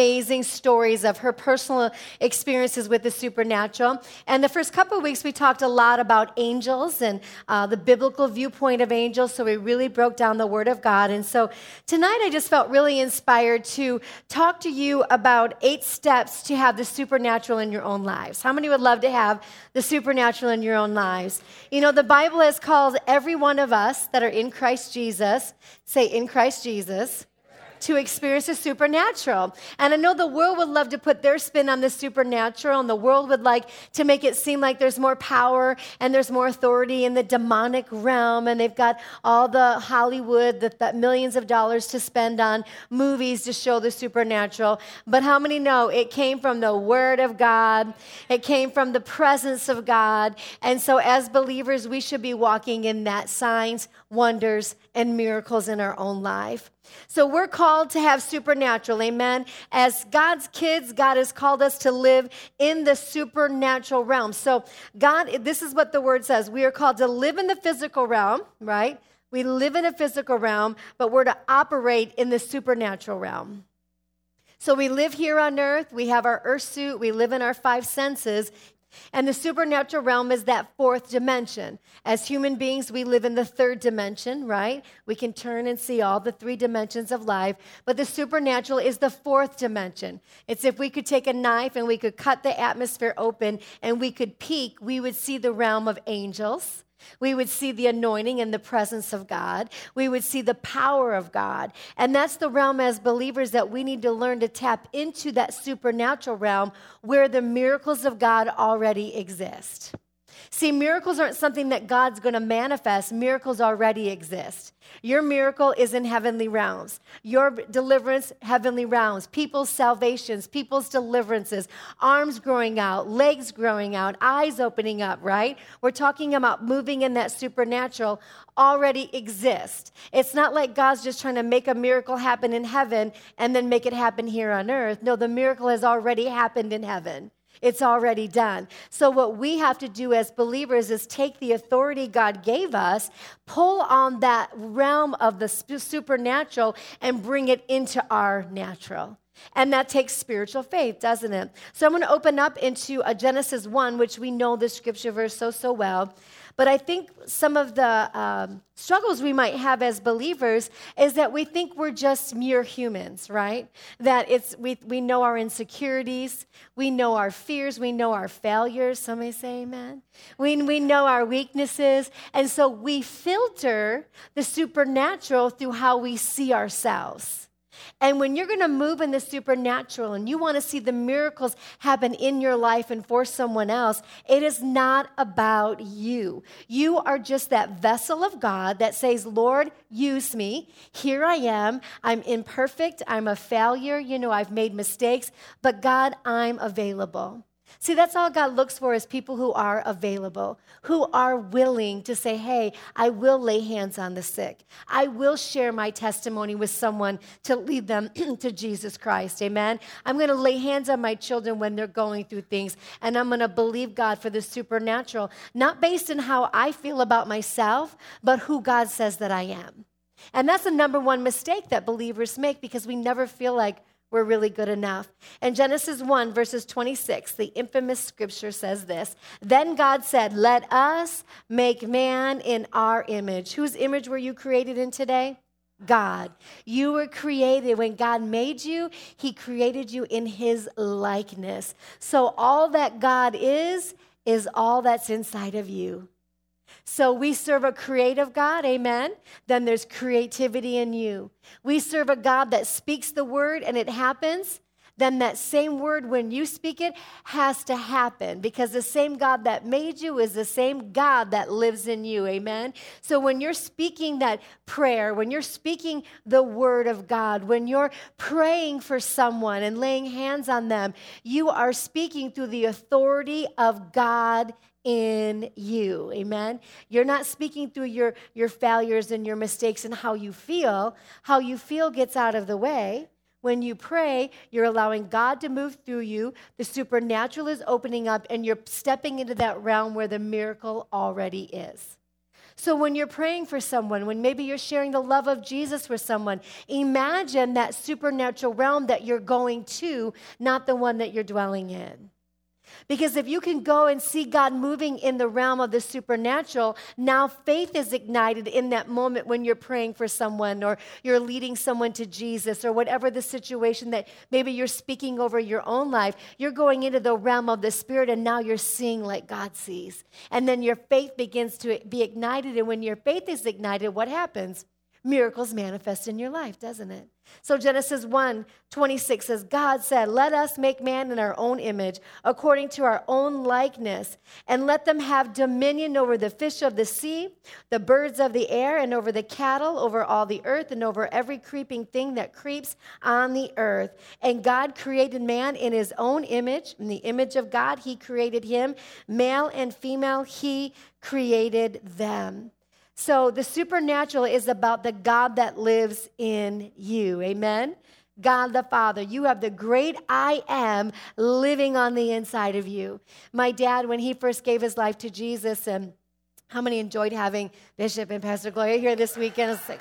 amazing stories of her personal experiences with the supernatural. And the first couple of weeks, we talked a lot about angels and uh, the biblical viewpoint of angels. So we really broke down the Word of God. And so tonight, I just felt really inspired to talk to you about eight steps to have the supernatural in your own lives. How many would love to have the supernatural in your own lives? You know, the Bible has called every one of us that are in Christ Jesus, say, in Christ Jesus to experience the supernatural. And I know the world would love to put their spin on the supernatural, and the world would like to make it seem like there's more power and there's more authority in the demonic realm, and they've got all the Hollywood, the, the millions of dollars to spend on movies to show the supernatural. But how many know it came from the Word of God? It came from the presence of God. And so, as believers, we should be walking in that signs, wonders, and miracles in our own life. So we're called to have supernatural, amen. As God's kids, God has called us to live in the supernatural realm. So, God, this is what the word says we are called to live in the physical realm, right? We live in a physical realm, but we're to operate in the supernatural realm. So we live here on earth, we have our earth suit, we live in our five senses, and the supernatural realm is that fourth dimension. As human beings, we live in the third dimension, right? We can turn and see all the three dimensions of life. But the supernatural is the fourth dimension. It's if we could take a knife and we could cut the atmosphere open and we could peek, we would see the realm of angels. We would see the anointing and the presence of God. We would see the power of God. And that's the realm as believers that we need to learn to tap into that supernatural realm where the miracles of God already exist. See, miracles aren't something that God's going to manifest, miracles already exist. Your miracle is in heavenly realms. Your deliverance, heavenly realms. People's salvations, people's deliverances, arms growing out, legs growing out, eyes opening up, right? We're talking about moving in that supernatural already exist. It's not like God's just trying to make a miracle happen in heaven and then make it happen here on earth. No, the miracle has already happened in heaven. It's already done. So, what we have to do as believers is take the authority God gave us, pull on that realm of the supernatural, and bring it into our natural. And that takes spiritual faith, doesn't it? So, I'm going to open up into a Genesis 1, which we know the scripture verse so, so well. But I think some of the um, struggles we might have as believers is that we think we're just mere humans, right? That it's we, we know our insecurities, we know our fears, we know our failures. Somebody say amen. We, we know our weaknesses. And so we filter the supernatural through how we see ourselves. And when you're going to move in the supernatural and you want to see the miracles happen in your life and for someone else, it is not about you. You are just that vessel of God that says, Lord, use me. Here I am. I'm imperfect. I'm a failure. You know, I've made mistakes, but God, I'm available. See, that's all God looks for is people who are available, who are willing to say, Hey, I will lay hands on the sick. I will share my testimony with someone to lead them to Jesus Christ. Amen. I'm going to lay hands on my children when they're going through things, and I'm going to believe God for the supernatural, not based on how I feel about myself, but who God says that I am. And that's the number one mistake that believers make because we never feel like we're really good enough. In Genesis 1, verses 26, the infamous scripture says this Then God said, Let us make man in our image. Whose image were you created in today? God. You were created. When God made you, He created you in His likeness. So all that God is, is all that's inside of you. So we serve a creative God, amen. Then there's creativity in you. We serve a God that speaks the word and it happens. Then that same word, when you speak it, has to happen because the same God that made you is the same God that lives in you, amen. So when you're speaking that prayer, when you're speaking the word of God, when you're praying for someone and laying hands on them, you are speaking through the authority of God in you. Amen. You're not speaking through your, your failures and your mistakes and how you feel. How you feel gets out of the way. When you pray, you're allowing God to move through you. The supernatural is opening up, and you're stepping into that realm where the miracle already is. So when you're praying for someone, when maybe you're sharing the love of Jesus with someone, imagine that supernatural realm that you're going to, not the one that you're dwelling in. Because if you can go and see God moving in the realm of the supernatural, now faith is ignited in that moment when you're praying for someone or you're leading someone to Jesus or whatever the situation that maybe you're speaking over your own life. You're going into the realm of the Spirit and now you're seeing like God sees. And then your faith begins to be ignited. And when your faith is ignited, what happens? Miracles manifest in your life, doesn't it? So Genesis 1 26 says, God said, Let us make man in our own image, according to our own likeness, and let them have dominion over the fish of the sea, the birds of the air, and over the cattle, over all the earth, and over every creeping thing that creeps on the earth. And God created man in his own image. In the image of God, he created him. Male and female, he created them. So the supernatural is about the God that lives in you. Amen. God the Father. You have the great I am living on the inside of you. My dad, when he first gave his life to Jesus, and how many enjoyed having Bishop and Pastor Gloria here this weekend? It's like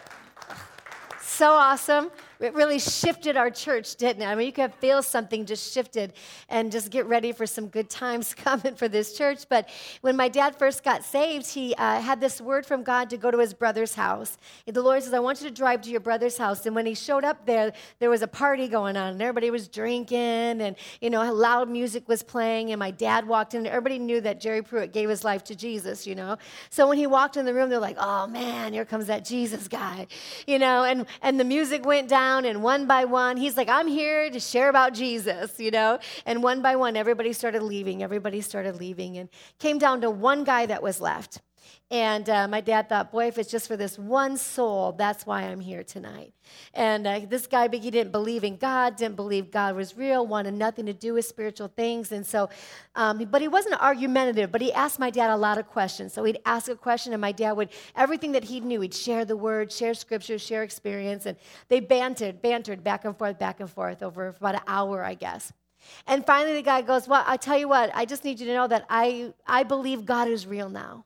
so awesome it really shifted our church, didn't it? I mean, you could feel something just shifted and just get ready for some good times coming for this church. But when my dad first got saved, he uh, had this word from God to go to his brother's house. The Lord says, I want you to drive to your brother's house. And when he showed up there, there was a party going on, and everybody was drinking, and, you know, loud music was playing. And my dad walked in, and everybody knew that Jerry Pruitt gave his life to Jesus, you know. So when he walked in the room, they're like, oh man, here comes that Jesus guy, you know. And, and the music went down and one by one, he's like, I'm here to share about Jesus, you know? And one by one, everybody started leaving. Everybody started leaving, and came down to one guy that was left. And uh, my dad thought, boy, if it's just for this one soul, that's why I'm here tonight. And uh, this guy, he didn't believe in God, didn't believe God was real, wanted nothing to do with spiritual things. And so, um, but he wasn't argumentative, but he asked my dad a lot of questions. So he'd ask a question, and my dad would, everything that he knew, he'd share the word, share scripture, share experience. And they bantered, bantered back and forth, back and forth over about an hour, I guess. And finally, the guy goes, Well, I tell you what, I just need you to know that I, I believe God is real now.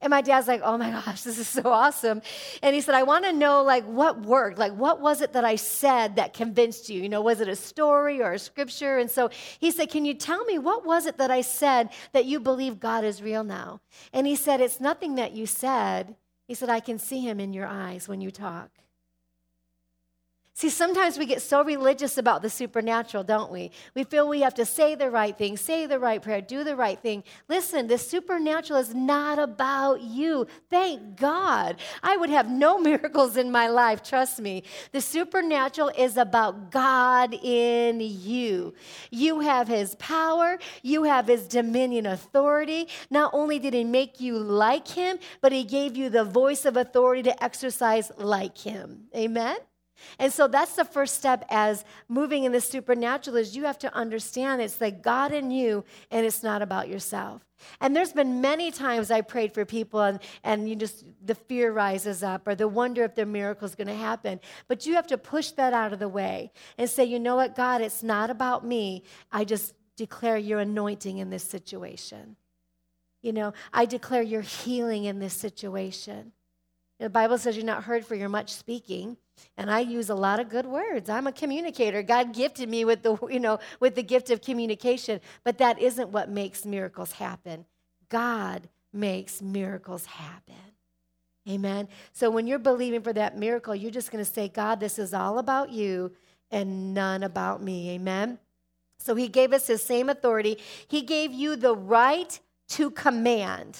And my dad's like, oh my gosh, this is so awesome. And he said, I want to know like what worked. Like what was it that I said that convinced you? You know, was it a story or a scripture? And so he said, Can you tell me what was it that I said that you believe God is real now? And he said, It's nothing that you said. He said, I can see him in your eyes when you talk. See, sometimes we get so religious about the supernatural, don't we? We feel we have to say the right thing, say the right prayer, do the right thing. Listen, the supernatural is not about you. Thank God. I would have no miracles in my life, trust me. The supernatural is about God in you. You have His power, you have His dominion authority. Not only did He make you like Him, but He gave you the voice of authority to exercise like Him. Amen? And so that's the first step as moving in the supernatural is you have to understand it's like God in you and it's not about yourself. And there's been many times I prayed for people and, and you just the fear rises up or the wonder if their miracle is going to happen. But you have to push that out of the way and say, you know what, God, it's not about me. I just declare your anointing in this situation. You know, I declare your healing in this situation. The Bible says you're not heard for your much speaking. And I use a lot of good words. I'm a communicator. God gifted me with the, you know, with the gift of communication, but that isn't what makes miracles happen. God makes miracles happen. Amen. So when you're believing for that miracle, you're just going to say, God, this is all about you and none about me. Amen. So he gave us his same authority. He gave you the right to command.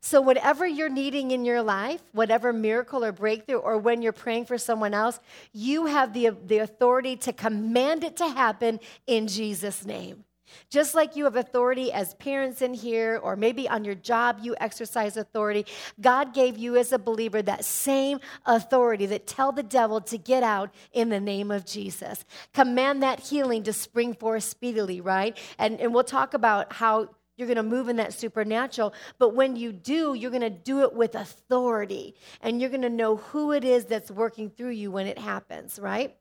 So, whatever you're needing in your life, whatever miracle or breakthrough, or when you're praying for someone else, you have the, the authority to command it to happen in Jesus' name. Just like you have authority as parents in here, or maybe on your job you exercise authority, God gave you as a believer that same authority that tell the devil to get out in the name of Jesus. Command that healing to spring forth speedily, right? And, and we'll talk about how you're going to move in that supernatural. But when you do, you're going to do it with authority. And you're going to know who it is that's working through you when it happens, right?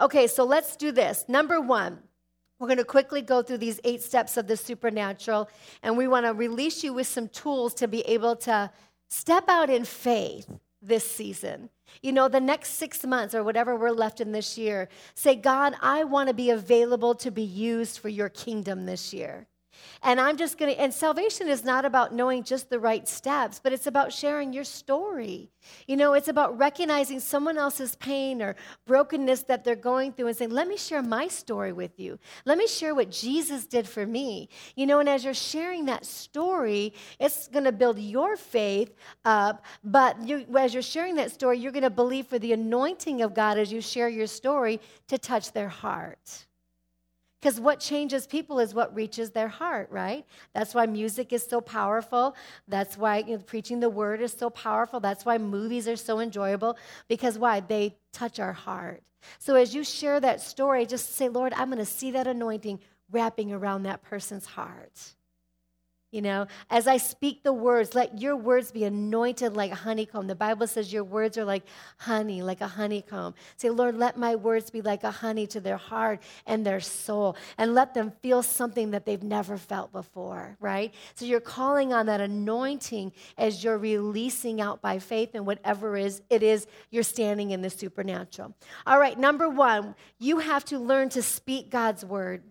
Okay, so let's do this. Number one, we're going to quickly go through these eight steps of the supernatural. And we want to release you with some tools to be able to Step out in faith this season. You know, the next six months or whatever we're left in this year, say, God, I want to be available to be used for your kingdom this year. And I'm just going to, and salvation is not about knowing just the right steps, but it's about sharing your story. You know, it's about recognizing someone else's pain or brokenness that they're going through and saying, let me share my story with you. Let me share what Jesus did for me. You know, and as you're sharing that story, it's going to build your faith up. But you, as you're sharing that story, you're going to believe for the anointing of God as you share your story to touch their heart. Because what changes people is what reaches their heart, right? That's why music is so powerful. That's why you know, preaching the word is so powerful. That's why movies are so enjoyable. Because why? They touch our heart. So as you share that story, just say, Lord, I'm going to see that anointing wrapping around that person's heart. You know, as I speak the words, let your words be anointed like honeycomb. The Bible says your words are like honey, like a honeycomb. Say, Lord, let my words be like a honey to their heart and their soul, and let them feel something that they've never felt before, right? So you're calling on that anointing as you're releasing out by faith and whatever is it is you're standing in the supernatural. All right, number one, you have to learn to speak God's word.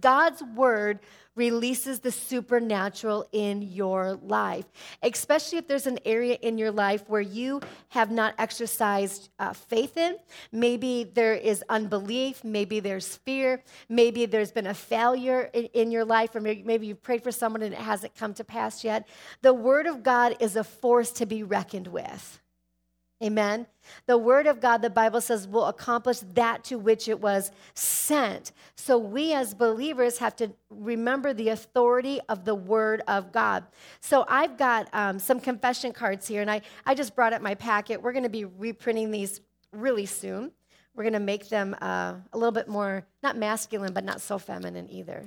God's word releases the supernatural in your life, especially if there's an area in your life where you have not exercised uh, faith in. Maybe there is unbelief, maybe there's fear, maybe there's been a failure in, in your life, or maybe, maybe you've prayed for someone and it hasn't come to pass yet. The Word of God is a force to be reckoned with. Amen. The word of God, the Bible says, will accomplish that to which it was sent. So we as believers have to remember the authority of the word of God. So I've got um, some confession cards here, and I, I just brought up my packet. We're going to be reprinting these really soon. We're going to make them uh, a little bit more, not masculine, but not so feminine either.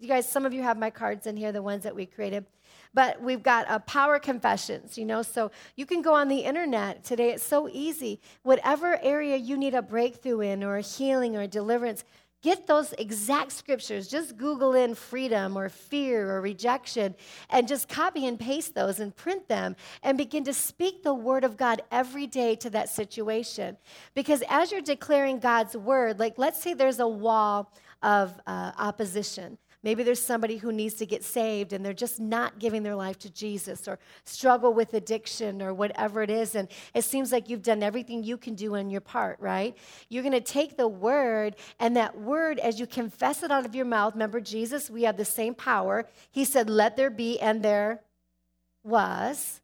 You guys, some of you have my cards in here, the ones that we created. But we've got uh, power confessions, you know, so you can go on the internet today. It's so easy. Whatever area you need a breakthrough in, or a healing, or a deliverance, get those exact scriptures. Just Google in freedom, or fear, or rejection, and just copy and paste those and print them and begin to speak the word of God every day to that situation. Because as you're declaring God's word, like let's say there's a wall of uh, opposition. Maybe there's somebody who needs to get saved and they're just not giving their life to Jesus or struggle with addiction or whatever it is. And it seems like you've done everything you can do on your part, right? You're going to take the word and that word, as you confess it out of your mouth, remember Jesus, we have the same power. He said, Let there be, and there was.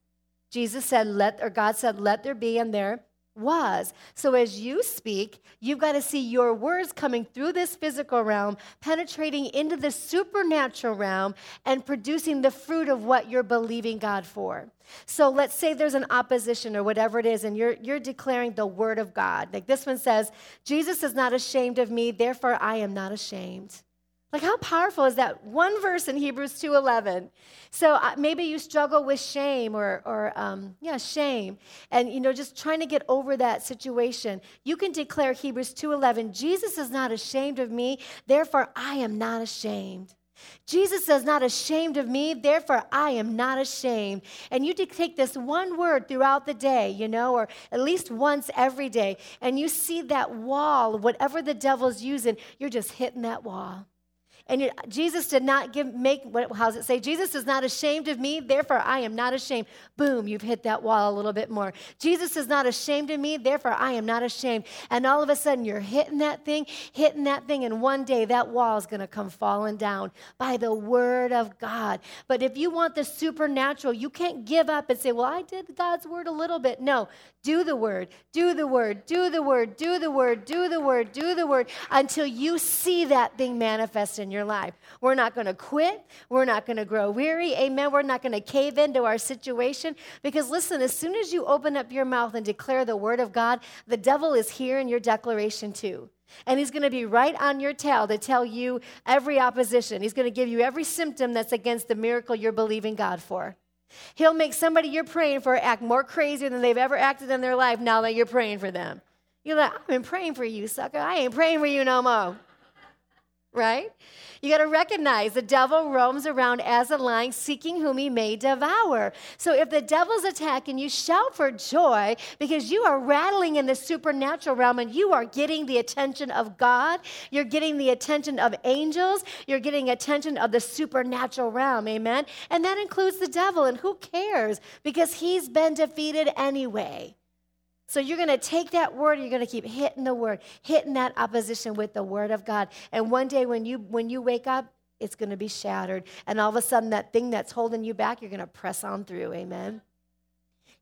Jesus said, Let, or God said, Let there be, and there was. So as you speak, you've got to see your words coming through this physical realm, penetrating into the supernatural realm, and producing the fruit of what you're believing God for. So let's say there's an opposition or whatever it is, and you're, you're declaring the word of God. Like this one says, Jesus is not ashamed of me, therefore I am not ashamed. Like how powerful is that one verse in Hebrews 2:11? So uh, maybe you struggle with shame or, or um, yeah, shame, and you know just trying to get over that situation. You can declare Hebrews 2:11. Jesus is not ashamed of me, therefore I am not ashamed. Jesus is not ashamed of me, therefore I am not ashamed. And you take this one word throughout the day, you know, or at least once every day, and you see that wall, whatever the devil's using, you're just hitting that wall. And Jesus did not give, make, what, how does it say? Jesus is not ashamed of me, therefore I am not ashamed. Boom, you've hit that wall a little bit more. Jesus is not ashamed of me, therefore I am not ashamed. And all of a sudden you're hitting that thing, hitting that thing, and one day that wall is going to come falling down by the word of God. But if you want the supernatural, you can't give up and say, well, I did God's word a little bit. No, do the word, do the word, do the word, do the word, do the word, do the word until you see that thing manifest in your life. We're not going to quit. We're not going to grow weary. Amen. We're not going to cave into our situation because listen, as soon as you open up your mouth and declare the word of God, the devil is here in your declaration too. And he's going to be right on your tail to tell you every opposition. He's going to give you every symptom that's against the miracle you're believing God for. He'll make somebody you're praying for act more crazy than they've ever acted in their life now that you're praying for them. You're like, I've been praying for you, sucker. I ain't praying for you no more. Right? You got to recognize the devil roams around as a lion, seeking whom he may devour. So if the devil's attacking you, shout for joy because you are rattling in the supernatural realm and you are getting the attention of God. You're getting the attention of angels. You're getting attention of the supernatural realm. Amen. And that includes the devil. And who cares? Because he's been defeated anyway. So you're going to take that word, you're going to keep hitting the word, hitting that opposition with the word of God. And one day when you when you wake up, it's going to be shattered. And all of a sudden that thing that's holding you back, you're going to press on through. Amen.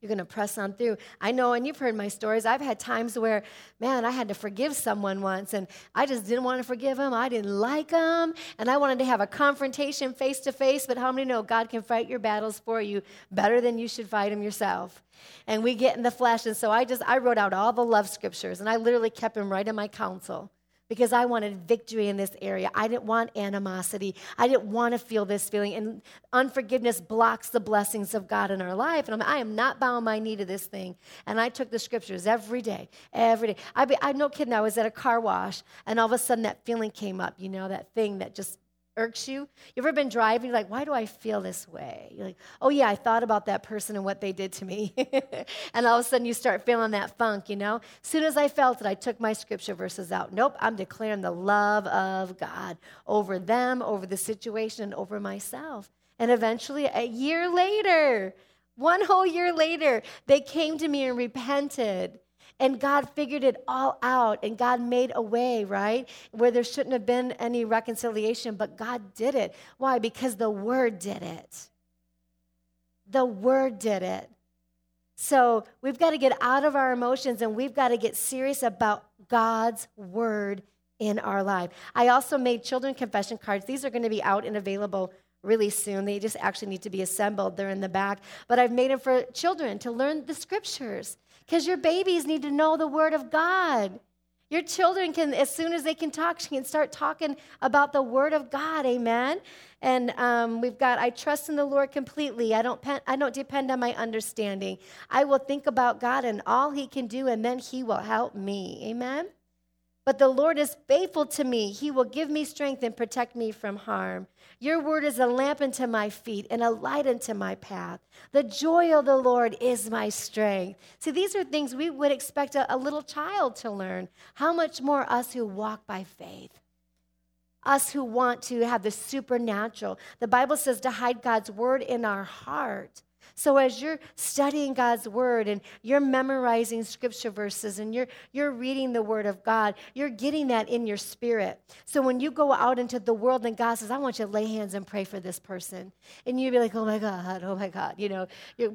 You're going to press on through. I know, and you've heard my stories. I've had times where, man, I had to forgive someone once, and I just didn't want to forgive them. I didn't like them, and I wanted to have a confrontation face to face. But how many know God can fight your battles for you better than you should fight them yourself? And we get in the flesh, and so I just I wrote out all the love scriptures, and I literally kept them right in my counsel because I wanted victory in this area. I didn't want animosity. I didn't want to feel this feeling. And unforgiveness blocks the blessings of God in our life. And I'm, I am not bowing my knee to this thing. And I took the scriptures every day, every day. I, be, I no kidding. I was at a car wash, and all of a sudden that feeling came up. You know that thing that just irks you? You ever been driving, You're like, why do I feel this way? You're like, oh yeah, I thought about that person and what they did to me. and all of a sudden you start feeling that funk, you know? As soon as I felt it, I took my scripture verses out. Nope, I'm declaring the love of God over them, over the situation, and over myself. And eventually, a year later, one whole year later, they came to me and repented. And God figured it all out, and God made a way, right? Where there shouldn't have been any reconciliation, but God did it. Why? Because the Word did it. The Word did it. So we've got to get out of our emotions and we've got to get serious about God's Word in our life. I also made children confession cards. These are going to be out and available really soon. They just actually need to be assembled. They're in the back. But I've made them for children to learn the scriptures because your babies need to know the Word of God. Your children can, as soon as they can talk, can start talking about the Word of God. Amen. And um, we've got, I trust in the Lord completely. I don't, I don't depend on my understanding. I will think about God and all He can do, and then He will help me. Amen. But the Lord is faithful to me. He will give me strength and protect me from harm. Your word is a lamp unto my feet and a light unto my path. The joy of the Lord is my strength. See, these are things we would expect a, a little child to learn. How much more us who walk by faith? Us who want to have the supernatural. The Bible says to hide God's word in our heart so as you're studying God's word and you're memorizing scripture verses and you're, you're reading the word of God, you're getting that in your spirit. So when you go out into the world and God says, I want you to lay hands and pray for this person, and you'd be like, oh my God, oh my God, you know,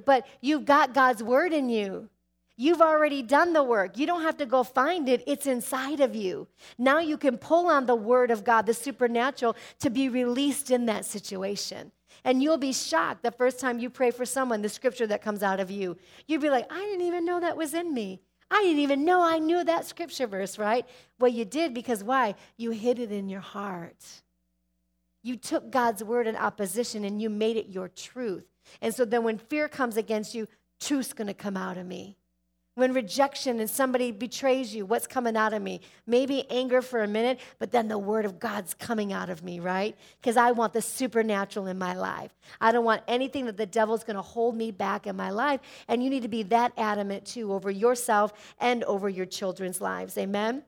but you've got God's word in you. You've already done the work. You don't have to go find it, it's inside of you. Now you can pull on the word of God, the supernatural, to be released in that situation. And you'll be shocked the first time you pray for someone, the scripture that comes out of you. You'd be like, I didn't even know that was in me. I didn't even know I knew that scripture verse, right? Well, you did because why? You hid it in your heart. You took God's word in opposition and you made it your truth. And so then when fear comes against you, truth's going to come out of me. When rejection and somebody betrays you, what's coming out of me? Maybe anger for a minute, but then the word of God's coming out of me, right? Because I want the supernatural in my life. I don't want anything that the devil's going to hold me back in my life. And you need to be that adamant too over yourself and over your children's lives. Amen.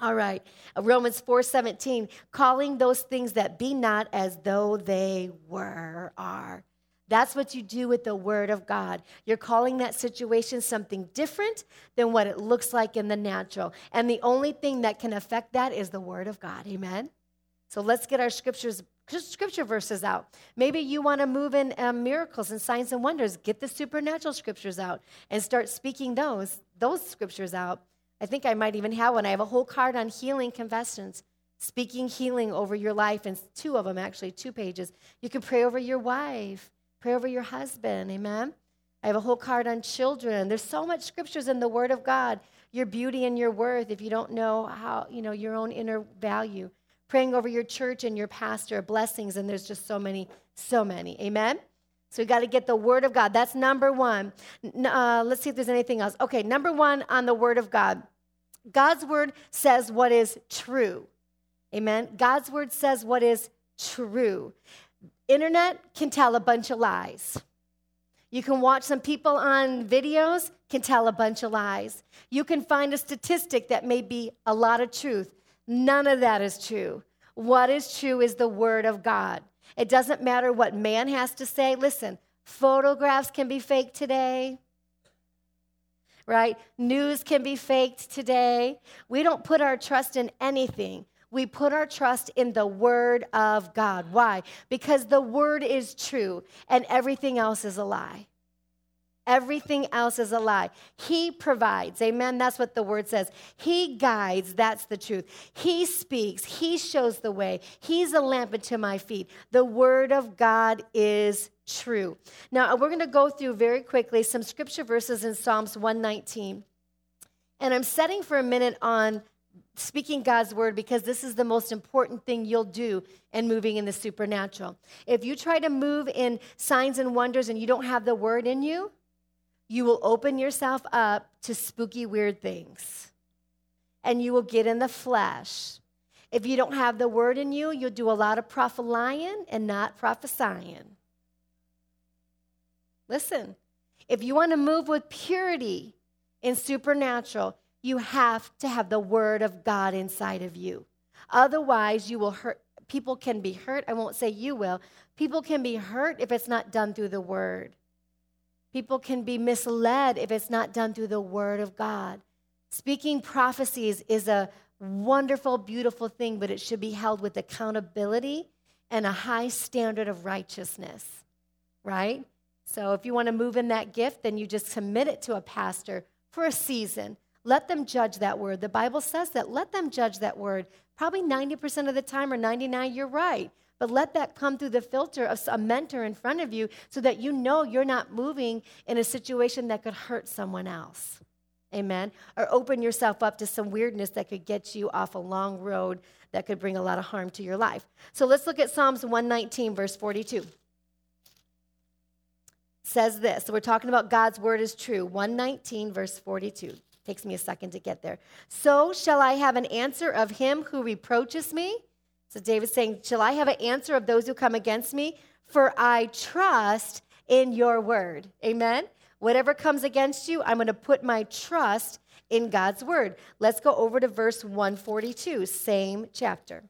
All right. Romans 4:17, calling those things that be not as though they were are. That's what you do with the Word of God. You're calling that situation something different than what it looks like in the natural. And the only thing that can affect that is the Word of God. Amen? So let's get our scriptures. Scripture verses out. Maybe you want to move in um, miracles and signs and wonders. Get the supernatural scriptures out and start speaking those those scriptures out. I think I might even have one. I have a whole card on healing confessions speaking healing over your life, and two of them actually, two pages. You can pray over your wife. Pray over your husband. Amen. I have a whole card on children. There's so much scriptures in the Word of God. Your beauty and your worth, if you don't know how, you know, your own inner value. Praying over your church and your pastor, blessings, and there's just so many, so many. Amen? So we got to get the Word of God. That's number one. Uh, let's see if there's anything else. Okay, number one on the Word of God. God's Word says what is true. Amen. God's word says what is true. Internet can tell a bunch of lies. You can watch some people on videos can tell a bunch of lies. You can find a statistic that may be a lot of truth. None of that is true. What is true is the word of God. It doesn't matter what man has to say. Listen, photographs can be fake today. Right? News can be faked today. We don't put our trust in anything. We put our trust in the Word of God. Why? Because the Word is true and everything else is a lie. Everything else is a lie. He provides. Amen. That's what the word says. He guides. That's the truth. He speaks. He shows the way. He's a lamp unto my feet. The word of God is true. Now, we're going to go through very quickly some scripture verses in Psalms 119. And I'm setting for a minute on speaking God's word because this is the most important thing you'll do in moving in the supernatural. If you try to move in signs and wonders and you don't have the word in you, you will open yourself up to spooky, weird things. And you will get in the flesh. If you don't have the word in you, you'll do a lot of prophesying and not prophesying. Listen, if you want to move with purity in supernatural, you have to have the word of God inside of you. Otherwise, you will hurt. People can be hurt. I won't say you will. People can be hurt if it's not done through the word. People can be misled if it's not done through the word of God. Speaking prophecies is a wonderful, beautiful thing, but it should be held with accountability and a high standard of righteousness, right? So if you want to move in that gift, then you just commit it to a pastor for a season. Let them judge that word. The Bible says that. Let them judge that word. Probably 90% of the time or 99, you're right. But let that come through the filter of a mentor in front of you so that you know you're not moving in a situation that could hurt someone else. Amen. Or open yourself up to some weirdness that could get you off a long road that could bring a lot of harm to your life. So let's look at Psalms 119, verse 42 says this. So we're talking about God's word is true. 119, verse 42. Takes me a second to get there. So shall I have an answer of him who reproaches me? So David's saying, Shall I have an answer of those who come against me? For I trust in your word. Amen. Whatever comes against you, I'm going to put my trust in God's word. Let's go over to verse 142, same chapter.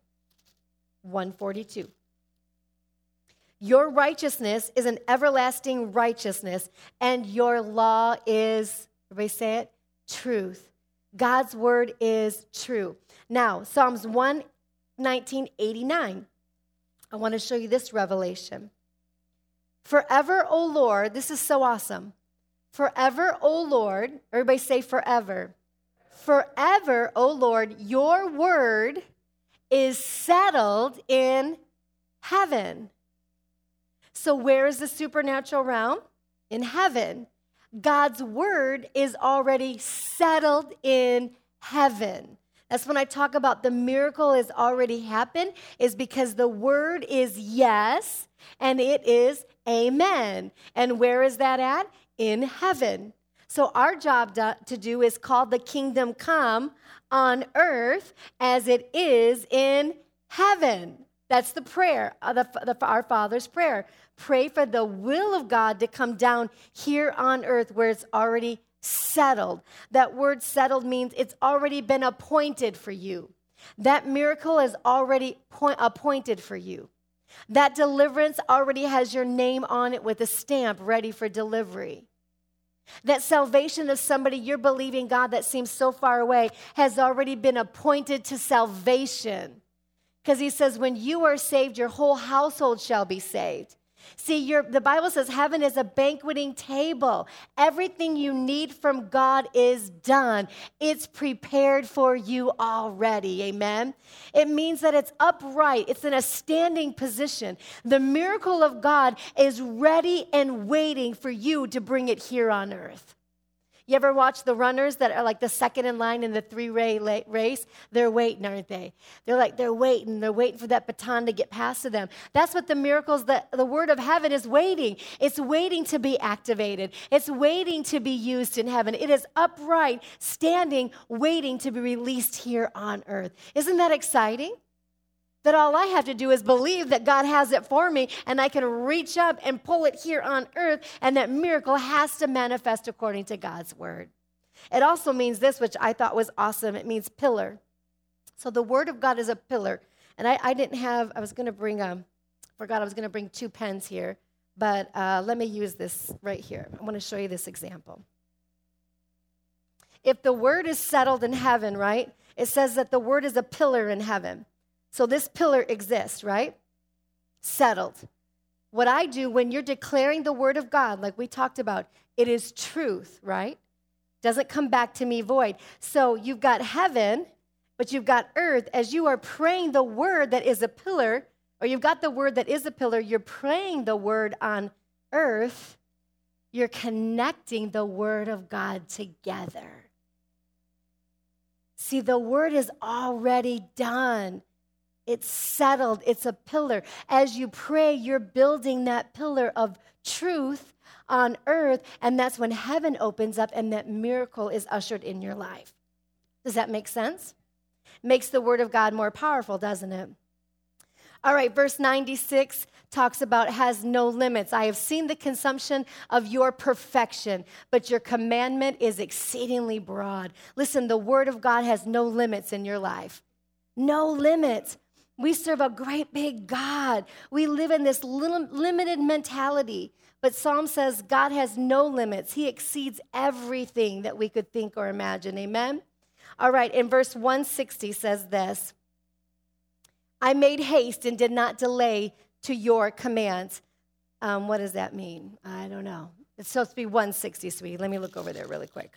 142. Your righteousness is an everlasting righteousness, and your law is, everybody say it, truth. God's word is true. Now, Psalms 11989. I want to show you this revelation. Forever, O Lord, this is so awesome. Forever, O Lord, everybody say forever. Forever, O Lord, your word is settled in heaven. So, where is the supernatural realm? In heaven. God's word is already settled in heaven. That's when I talk about the miracle has already happened, is because the word is yes and it is amen. And where is that at? In heaven. So our job to do is call the kingdom come on earth as it is in heaven. That's the prayer, uh, the, the, our Father's prayer. Pray for the will of God to come down here on earth where it's already settled. That word settled means it's already been appointed for you. That miracle is already point, appointed for you. That deliverance already has your name on it with a stamp ready for delivery. That salvation of somebody you're believing God that seems so far away has already been appointed to salvation. Because he says, when you are saved, your whole household shall be saved. See, your, the Bible says heaven is a banqueting table. Everything you need from God is done, it's prepared for you already. Amen. It means that it's upright, it's in a standing position. The miracle of God is ready and waiting for you to bring it here on earth. You ever watch the runners that are like the second in line in the three ray race? They're waiting, aren't they? They're like, they're waiting. They're waiting for that baton to get passed to them. That's what the miracles, the, the word of heaven is waiting. It's waiting to be activated, it's waiting to be used in heaven. It is upright, standing, waiting to be released here on earth. Isn't that exciting? That all I have to do is believe that God has it for me and I can reach up and pull it here on earth, and that miracle has to manifest according to God's word. It also means this, which I thought was awesome it means pillar. So the word of God is a pillar. And I, I didn't have, I was going to bring a, forgot I was going to bring two pens here, but uh, let me use this right here. I want to show you this example. If the word is settled in heaven, right? It says that the word is a pillar in heaven. So this pillar exists, right? Settled. What I do when you're declaring the word of God, like we talked about, it is truth, right? Doesn't come back to me void. So you've got heaven, but you've got earth. As you are praying the word that is a pillar, or you've got the word that is a pillar, you're praying the word on earth, you're connecting the word of God together. See, the word is already done. It's settled, it's a pillar. As you pray, you're building that pillar of truth on earth, and that's when heaven opens up and that miracle is ushered in your life. Does that make sense? Makes the word of God more powerful, doesn't it? All right, verse 96 talks about has no limits. I have seen the consumption of your perfection, but your commandment is exceedingly broad. Listen, the word of God has no limits in your life. No limits. We serve a great big God. We live in this little, limited mentality. But Psalm says God has no limits. He exceeds everything that we could think or imagine. Amen? All right, in verse 160 says this I made haste and did not delay to your commands. Um, what does that mean? I don't know. It's supposed to be 160, sweetie. Let me look over there really quick.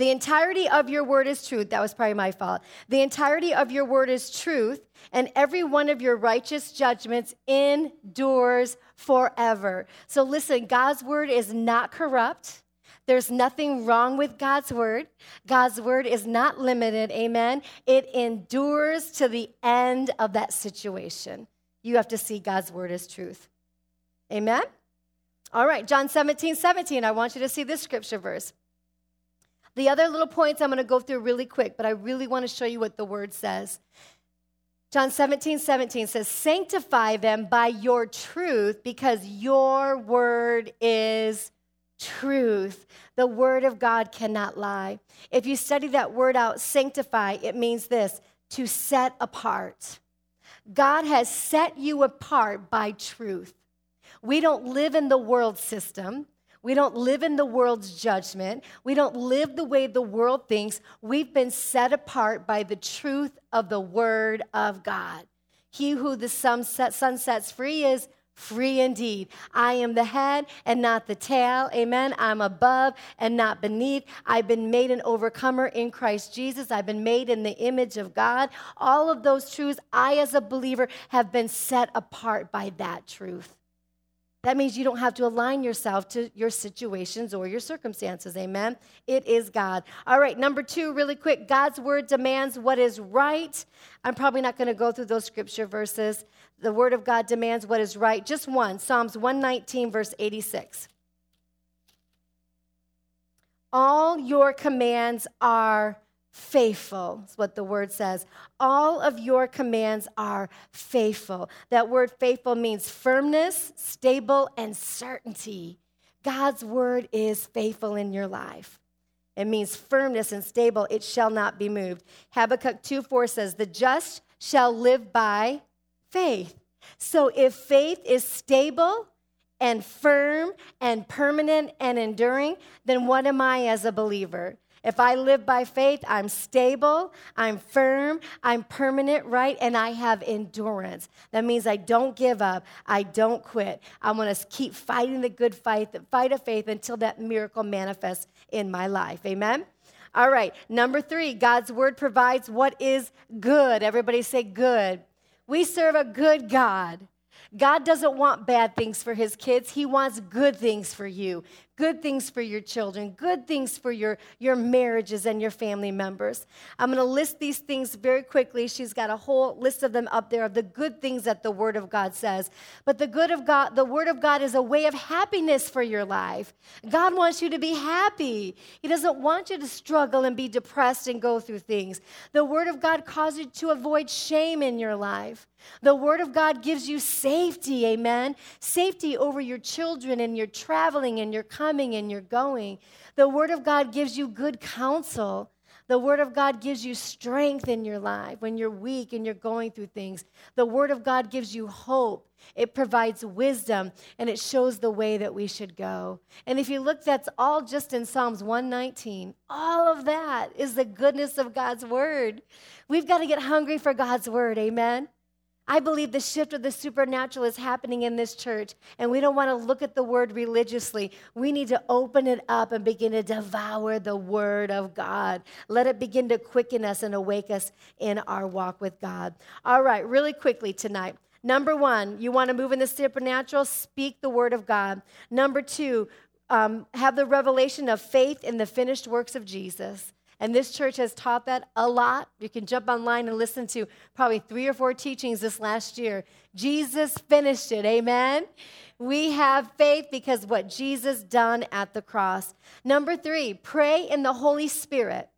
The entirety of your word is truth. That was probably my fault. The entirety of your word is truth, and every one of your righteous judgments endures forever. So listen, God's word is not corrupt. There's nothing wrong with God's word. God's word is not limited. Amen. It endures to the end of that situation. You have to see God's word as truth. Amen. All right, John 17, 17. I want you to see this scripture verse. The other little points I'm going to go through really quick, but I really want to show you what the word says. John 17, 17 says, Sanctify them by your truth because your word is truth. The word of God cannot lie. If you study that word out, sanctify, it means this to set apart. God has set you apart by truth. We don't live in the world system. We don't live in the world's judgment. We don't live the way the world thinks. We've been set apart by the truth of the Word of God. He who the Son, sets free is free indeed. I am the head and not the tail. Amen. I'm above and not beneath. I've been made an overcomer in Christ Jesus. I've been made in the image of God. All of those truths, I as a believer have been set apart by that truth. That means you don't have to align yourself to your situations or your circumstances. Amen. It is God. All right, number two, really quick God's word demands what is right. I'm probably not going to go through those scripture verses. The word of God demands what is right. Just one Psalms 119, verse 86. All your commands are faithful, is what the word says. All of your commands are faithful. That word faithful means firmness, stable, and certainty. God's word is faithful in your life. It means firmness and stable. It shall not be moved. Habakkuk 2 4 says, The just shall live by faith. So if faith is stable and firm and permanent and enduring, then what am I as a believer? If I live by faith, I'm stable, I'm firm, I'm permanent, right? And I have endurance. That means I don't give up, I don't quit. I want to keep fighting the good fight, the fight of faith until that miracle manifests in my life. Amen? All right, number three, God's word provides what is good. Everybody say good. We serve a good God. God doesn't want bad things for his kids, he wants good things for you. Good things for your children, good things for your, your marriages and your family members. I'm going to list these things very quickly. She's got a whole list of them up there of the good things that the Word of God says. But the good of God, the Word of God is a way of happiness for your life. God wants you to be happy. He doesn't want you to struggle and be depressed and go through things. The Word of God causes you to avoid shame in your life. The Word of God gives you safety, amen? Safety over your children and your traveling and your coming and your going. The Word of God gives you good counsel. The Word of God gives you strength in your life when you're weak and you're going through things. The Word of God gives you hope. It provides wisdom and it shows the way that we should go. And if you look, that's all just in Psalms 119. All of that is the goodness of God's Word. We've got to get hungry for God's Word, amen? I believe the shift of the supernatural is happening in this church, and we don't want to look at the word religiously. We need to open it up and begin to devour the word of God. Let it begin to quicken us and awake us in our walk with God. All right, really quickly tonight. Number one, you want to move in the supernatural? Speak the word of God. Number two, um, have the revelation of faith in the finished works of Jesus. And this church has taught that a lot. You can jump online and listen to probably three or four teachings this last year. Jesus finished it. Amen. We have faith because what Jesus done at the cross. Number 3, pray in the Holy Spirit.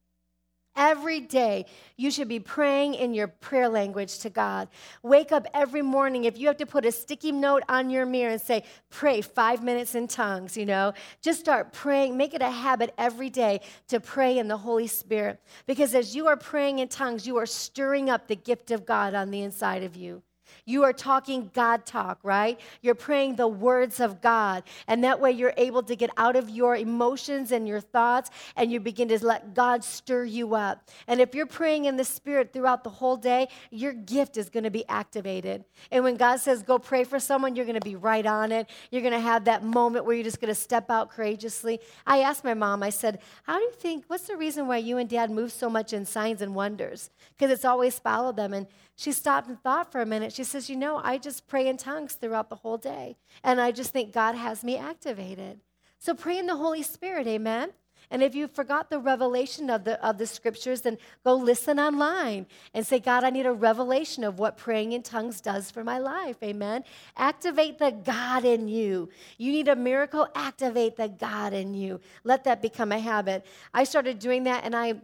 Every day, you should be praying in your prayer language to God. Wake up every morning. If you have to put a sticky note on your mirror and say, pray five minutes in tongues, you know, just start praying. Make it a habit every day to pray in the Holy Spirit. Because as you are praying in tongues, you are stirring up the gift of God on the inside of you. You are talking God talk, right? You're praying the words of God. And that way you're able to get out of your emotions and your thoughts and you begin to let God stir you up. And if you're praying in the Spirit throughout the whole day, your gift is going to be activated. And when God says go pray for someone, you're going to be right on it. You're going to have that moment where you're just going to step out courageously. I asked my mom, I said, How do you think, what's the reason why you and dad move so much in signs and wonders? Because it's always followed them. And she stopped and thought for a minute. She says, You know, I just pray in tongues throughout the whole day. And I just think God has me activated. So pray in the Holy Spirit, amen? And if you forgot the revelation of the, of the scriptures, then go listen online and say, God, I need a revelation of what praying in tongues does for my life. Amen. Activate the God in you. You need a miracle, activate the God in you. Let that become a habit. I started doing that and I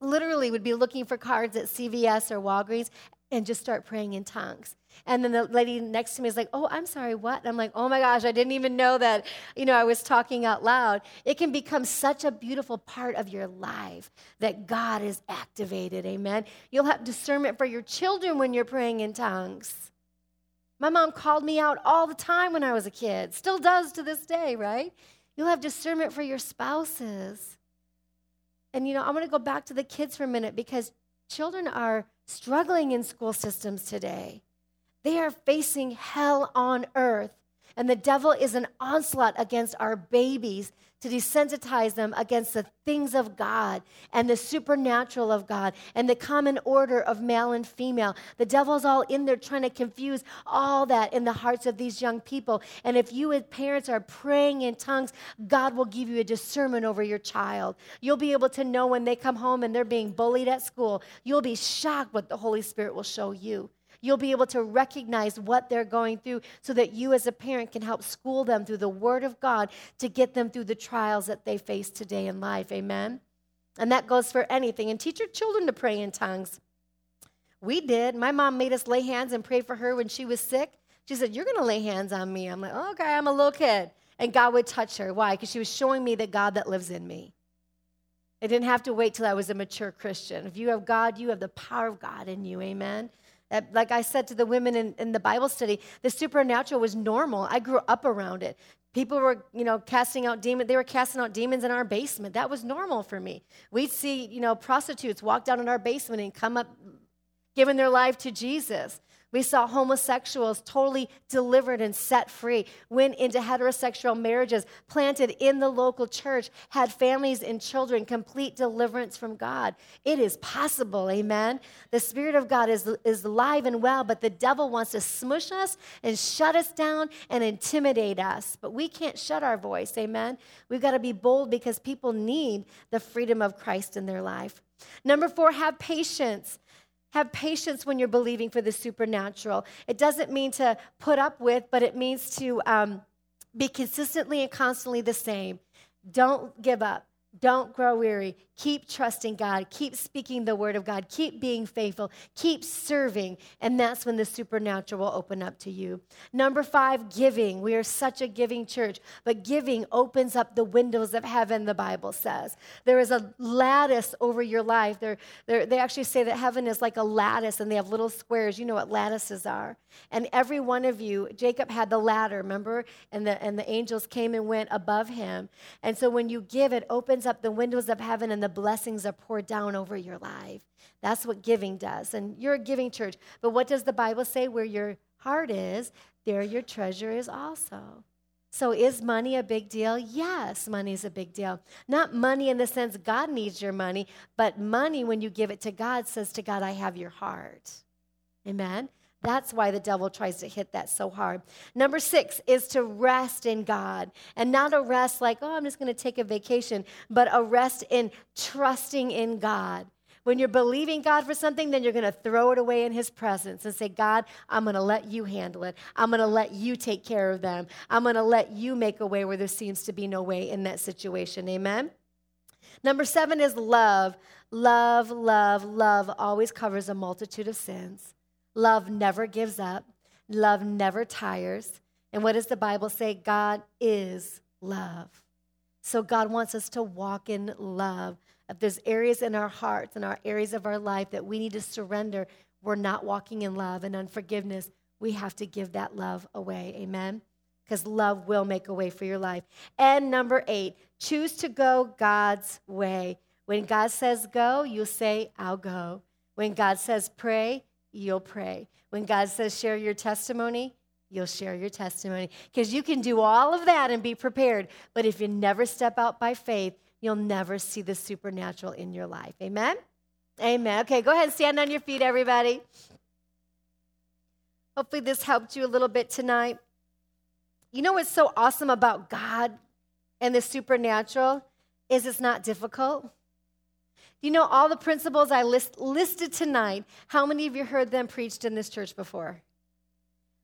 literally would be looking for cards at CVS or Walgreens and just start praying in tongues. And then the lady next to me is like, Oh, I'm sorry, what? And I'm like, Oh my gosh, I didn't even know that, you know, I was talking out loud. It can become such a beautiful part of your life that God is activated. Amen. You'll have discernment for your children when you're praying in tongues. My mom called me out all the time when I was a kid, still does to this day, right? You'll have discernment for your spouses. And, you know, I'm going to go back to the kids for a minute because children are struggling in school systems today. They are facing hell on earth. And the devil is an onslaught against our babies to desensitize them against the things of God and the supernatural of God and the common order of male and female. The devil's all in there trying to confuse all that in the hearts of these young people. And if you, as parents, are praying in tongues, God will give you a discernment over your child. You'll be able to know when they come home and they're being bullied at school. You'll be shocked what the Holy Spirit will show you. You'll be able to recognize what they're going through so that you, as a parent, can help school them through the Word of God to get them through the trials that they face today in life. Amen? And that goes for anything. And teach your children to pray in tongues. We did. My mom made us lay hands and pray for her when she was sick. She said, You're going to lay hands on me. I'm like, oh, Okay, I'm a little kid. And God would touch her. Why? Because she was showing me the God that lives in me. I didn't have to wait till I was a mature Christian. If you have God, you have the power of God in you. Amen. Uh, like I said to the women in, in the Bible study, the supernatural was normal. I grew up around it. People were, you know, casting out demons. They were casting out demons in our basement. That was normal for me. We'd see, you know, prostitutes walk down in our basement and come up giving their life to Jesus. We saw homosexuals totally delivered and set free, went into heterosexual marriages, planted in the local church, had families and children, complete deliverance from God. It is possible, amen? The Spirit of God is, is alive and well, but the devil wants to smush us and shut us down and intimidate us. But we can't shut our voice, amen? We've got to be bold because people need the freedom of Christ in their life. Number four, have patience. Have patience when you're believing for the supernatural. It doesn't mean to put up with, but it means to um, be consistently and constantly the same. Don't give up. Don't grow weary. Keep trusting God. Keep speaking the word of God. Keep being faithful. Keep serving. And that's when the supernatural will open up to you. Number five, giving. We are such a giving church, but giving opens up the windows of heaven, the Bible says. There is a lattice over your life. They're, they're, they actually say that heaven is like a lattice and they have little squares. You know what lattices are. And every one of you, Jacob had the ladder, remember? And the, and the angels came and went above him. And so when you give, it opens up the windows of heaven and the blessings are poured down over your life. That's what giving does. And you're a giving church. But what does the Bible say? Where your heart is, there your treasure is also. So, is money a big deal? Yes, money is a big deal. Not money in the sense God needs your money, but money when you give it to God says to God, I have your heart. Amen? That's why the devil tries to hit that so hard. Number six is to rest in God and not a rest like, oh, I'm just going to take a vacation, but a rest in trusting in God. When you're believing God for something, then you're going to throw it away in His presence and say, God, I'm going to let you handle it. I'm going to let you take care of them. I'm going to let you make a way where there seems to be no way in that situation. Amen? Number seven is love. Love, love, love always covers a multitude of sins. Love never gives up, love never tires. And what does the Bible say? God is love. So God wants us to walk in love. If there's areas in our hearts and our areas of our life that we need to surrender, we're not walking in love and unforgiveness, we have to give that love away. Amen? Because love will make a way for your life. And number eight, choose to go God's way. When God says go, you say, I'll go. When God says pray, you'll pray. When God says share your testimony, you'll share your testimony. Because you can do all of that and be prepared. But if you never step out by faith, you'll never see the supernatural in your life. Amen? Amen. Okay, go ahead and stand on your feet, everybody. Hopefully, this helped you a little bit tonight. You know what's so awesome about God and the supernatural is it's not difficult. You know, all the principles I list, listed tonight, how many of you heard them preached in this church before?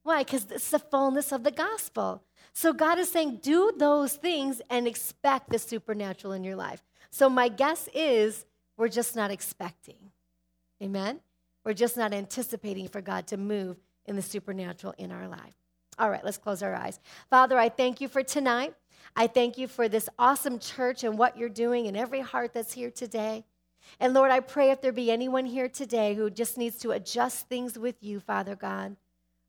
Why? Because is the fullness of the gospel. So God is saying, do those things and expect the supernatural in your life. So my guess is we're just not expecting. Amen? We're just not anticipating for God to move in the supernatural in our life. All right, let's close our eyes. Father, I thank you for tonight. I thank you for this awesome church and what you're doing in every heart that's here today. And Lord, I pray if there be anyone here today who just needs to adjust things with you, Father God,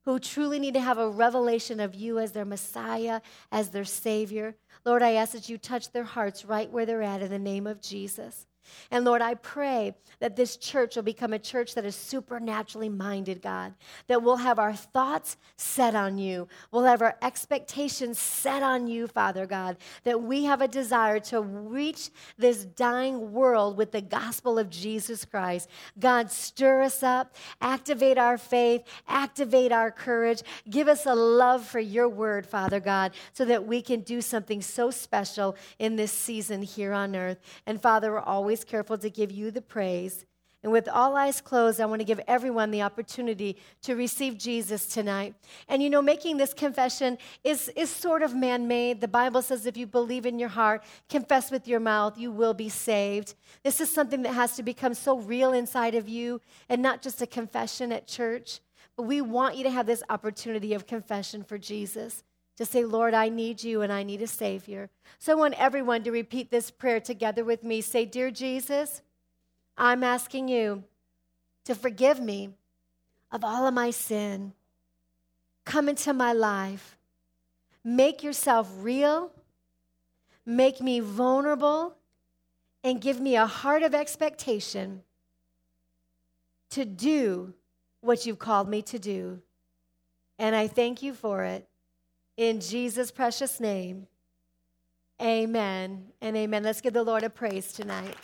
who truly need to have a revelation of you as their Messiah, as their Savior, Lord, I ask that you touch their hearts right where they're at in the name of Jesus. And Lord, I pray that this church will become a church that is supernaturally minded, God, that we'll have our thoughts set on you. We'll have our expectations set on you, Father God, that we have a desire to reach this dying world with the gospel of Jesus Christ. God, stir us up, activate our faith, activate our courage, give us a love for your word, Father God, so that we can do something so special in this season here on earth. And Father, we're always always careful to give you the praise. And with all eyes closed, I want to give everyone the opportunity to receive Jesus tonight. And you know, making this confession is, is sort of man made. The Bible says if you believe in your heart, confess with your mouth, you will be saved. This is something that has to become so real inside of you and not just a confession at church. But we want you to have this opportunity of confession for Jesus to say, Lord, I need you and I need a Savior. So I want everyone to repeat this prayer together with me. Say, Dear Jesus, I'm asking you to forgive me of all of my sin. Come into my life. Make yourself real. Make me vulnerable and give me a heart of expectation to do what you've called me to do. And I thank you for it. In Jesus' precious name, amen and amen. Let's give the Lord a praise tonight.